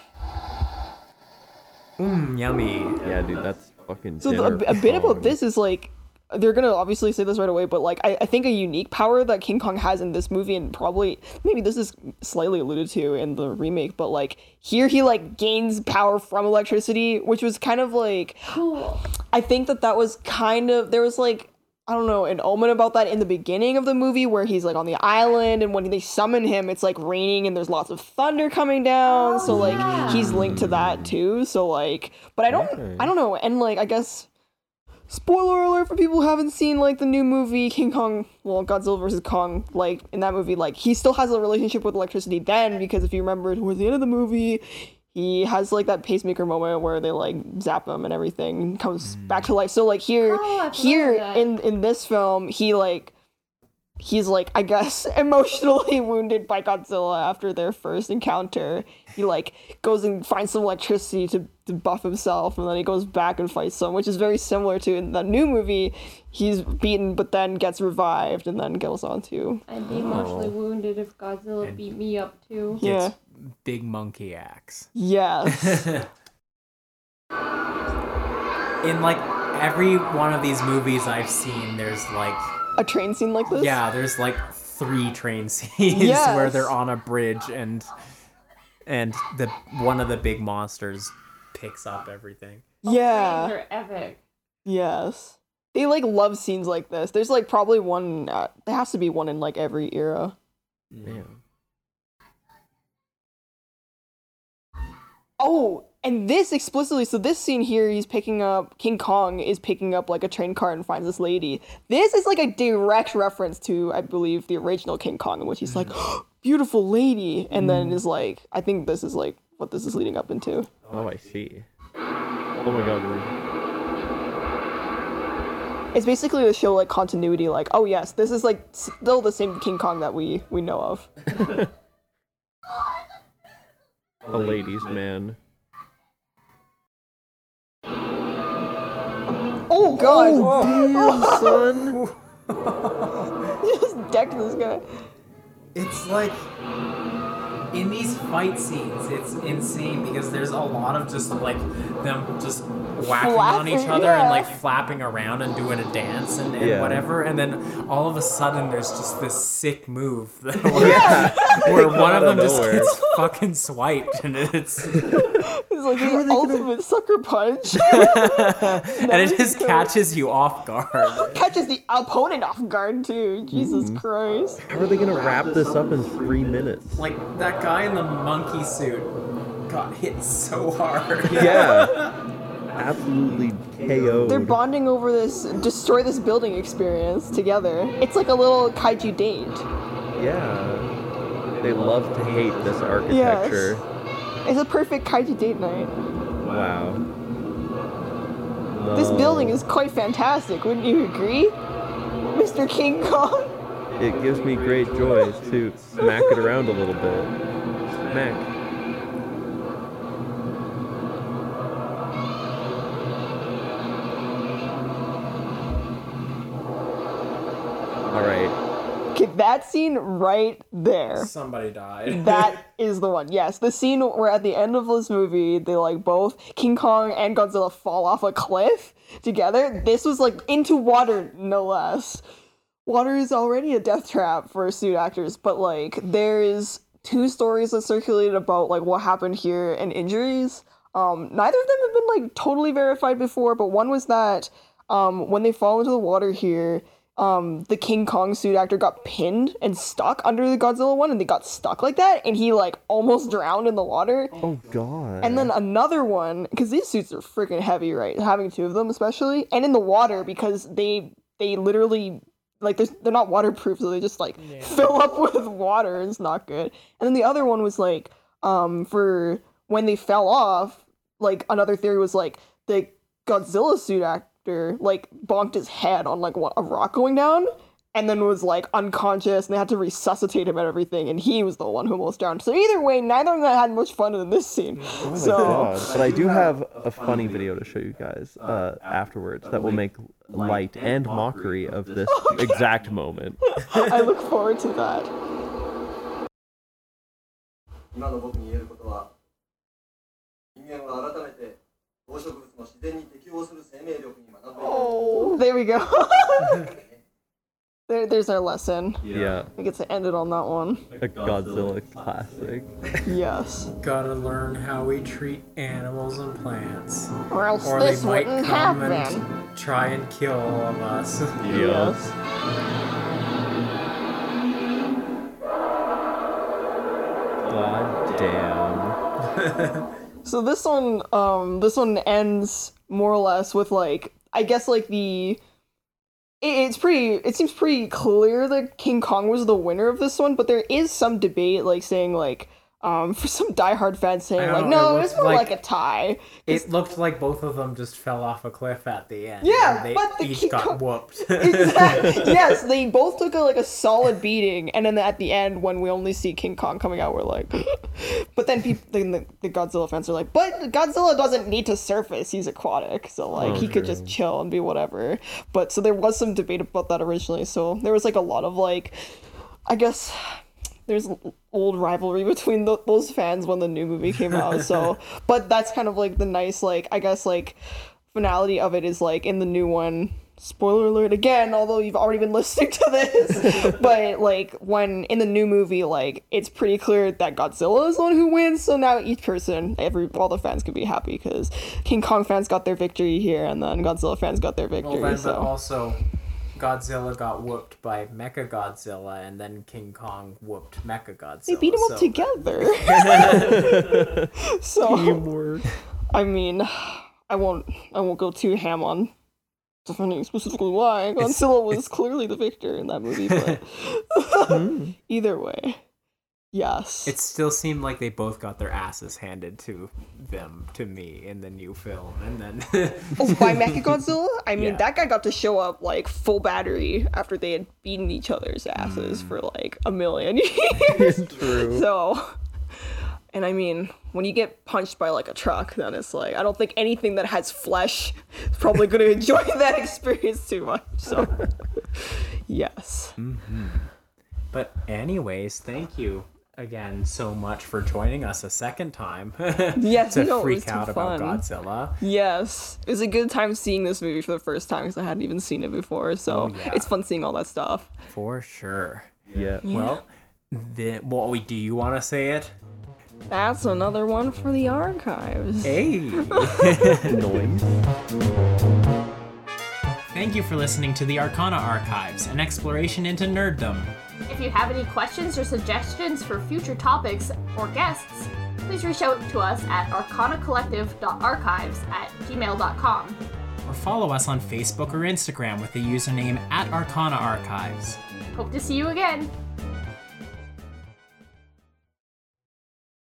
Mmm, yummy. Yeah, dude, that's fucking. so the, a, a bit about this is like they're gonna obviously say this right away, but like I, I think a unique power that King Kong has in this movie, and probably maybe this is slightly alluded to in the remake, but like here he like gains power from electricity, which was kind of like Cool. I think that that was kind of there was like I don't know an omen about that in the beginning of the movie where he's like on the island and when they summon him it's like raining and there's lots of thunder coming down so like yeah. he's linked to that too so like but I don't. I don't know and like I guess spoiler alert for people who haven't seen like the new movie King Kong well Godzilla versus Kong like in that movie like he still has a relationship with electricity then because if you remember towards the end of the movie he has like that pacemaker moment where they like zap him and everything and comes back to life. So like here Oh, here in in this film he like he's like i guess <laughs> emotionally wounded by godzilla after their first encounter he like goes and finds some electricity to, to buff himself and then he goes back and fights some which is very similar to in the new movie he's beaten but then gets revived and then goes on to I'd be emotionally Oh. wounded if Godzilla And- beat me up too. yeah Big Monkey axe. yes <laughs> In like every one of these movies I've seen, there's like a train scene like this yeah, there's like three train <laughs> scenes Yes. where they're on a bridge and and the one of the big monsters picks up everything. yeah Trains are epic. Yes. They like love scenes like this. There's like probably one uh, there has to be one in like every era. Yeah. Oh, and this explicitly so this scene here he's picking up King Kong is picking up like a train car and finds this lady. This is like a direct reference to I believe the original King Kong in which he's like mm-hmm. <gasps> beautiful lady and then mm-hmm. is like I think this is like what this is leading up into. Oh, I see. Oh my god. we're- It's basically to show like continuity like oh yes, this is like still the same King Kong that we we know of. <laughs> A ladies' man. Oh, oh god. Damn, oh. son. <laughs> you Just decked this guy. It's like in these fight scenes, it's insane because there's a lot of just like them just whacking on each Flapping, other and like flapping around and doing a dance and, and Yeah. whatever, and then all of a sudden there's just this sick move that <laughs> where, Yeah. where <laughs> one of them just nowhere. gets fucking swiped and it's <laughs> It's like the ultimate sucker punch. and it just catches you off guard. Catches the opponent off guard too. Jesus mm-hmm. Christ. How are they gonna wrap this up in three minutes? Like that guy in the monkey suit got hit so hard. <laughs> Yeah. Absolutely KO'd. They're bonding over this destroy this building experience together. It's like a little kaiju date. Yeah. They love to hate this architecture. It's a perfect kaiju date night. Wow. This building is quite fantastic, wouldn't you agree? Mr. King Kong? It gives me great joy to smack it around a little bit. Smack. Alright. Okay, that scene right there. Somebody died. <laughs> That is the one. Yes, the scene where at the end of this movie, they like both King Kong and Godzilla fall off a cliff together. This was like into water, no less. Water is already a death trap for suit actors, but like there is two stories that circulated about like what happened here and injuries. Um, neither of them have been like totally verified before, but one was that um, when they fall into the water here, um, the King Kong suit actor got pinned and stuck under the Godzilla one, and they got stuck like that, and he like almost <laughs> drowned in the water. Oh god. And then another one, because these suits are freaking heavy, right? Having two of them, especially, and in the water because they they literally like they're, they're not waterproof, so they just like fill up <laughs> with water. It's not good. And then the other one was like um for when they fell off. Like another theory was like the Godzilla suit actor like bonked his head on like what, a rock going down and then was like unconscious and they had to resuscitate him and everything and he was the one who almost drowned so either way neither of them had much fun in this scene oh so God. but i do have a funny video to show you guys uh, afterwards that will make light and mockery of this okay. <laughs> exact moment i look forward to that Oh, there we go. <laughs> there, there's our lesson. Yeah, I get to end it on that one. a Godzilla classic. Yes. Gotta learn how we treat animals and plants. Or else Or they this might wouldn't come happen. and try and kill all of us. Yeah. Yes. God damn. <laughs> So this one, um, this one ends more or less with like, I guess like the, it, it's pretty, it seems pretty clear that King Kong was the winner of this one, but there is some debate like saying like, um, for some diehard fans saying like, no, it it's looked more like- like, a tie. It looked like both of them just fell off a cliff at the end. Yeah, and they but the each got Kong- whooped. <laughs> Exactly. <laughs> yes, they both took a, like a solid beating, and then at the end, when we only see King Kong coming out, we're like, <laughs> but then people, then the, the Godzilla fans are like, but Godzilla doesn't need to surface; he's aquatic, so like Oh, he could just chill and be whatever. But so there was some debate about that originally. So there was like a lot of like, I guess. There's old rivalry between th those fans when the new movie came out. So, <laughs> but that's kind of like the nice, like I guess, like finality of it is like in the new one spoiler alert again although you've already been listening to this <laughs> but like when in the new movie like it's pretty clear that godzilla is the one who wins so now each person every all the fans can be happy because king kong fans got their victory here and then godzilla fans got their victory well, then, so but also, Godzilla got whooped by Mecha Godzilla, and then King Kong whooped Mecha Godzilla. they beat them up together. <laughs> <laughs> so i mean i won't i won't go too ham on defending specifically why. <laughs> Godzilla was clearly the victor in that movie, but hmm. either way, yes. It still seemed like they both got their asses handed to them, to me, in the new film, and then <laughs> oh, by Mechagodzilla? I mean, Yeah. that guy got to show up like full battery after they had beaten each other's asses mm. for like a million <laughs> years. <laughs> True. so, and I mean, when you get punched by like a truck, then it's like I don't think anything that has flesh is probably going to enjoy that experience too much. So, yes. Mm-hmm. But anyways, thank you again so much for joining us a second time <laughs> Yes, to no, freak too out about fun. Godzilla. Yes, it was a good time seeing this movie for the first time because I hadn't even seen it before. So Oh, yeah. it's fun seeing all that stuff. For sure. Yeah. Well, the, well, we- do you want to say it? That's another one for the archives. Hey! <laughs> <laughs> Noise. Thank you for listening to the Arcana Archives, an exploration into nerddom. If you have any questions or suggestions for future topics or guests, please reach out to us at arcanacollective.archives at gmail.com. Or follow us on Facebook or Instagram with the username at Arcana Archives. Hope to see you again.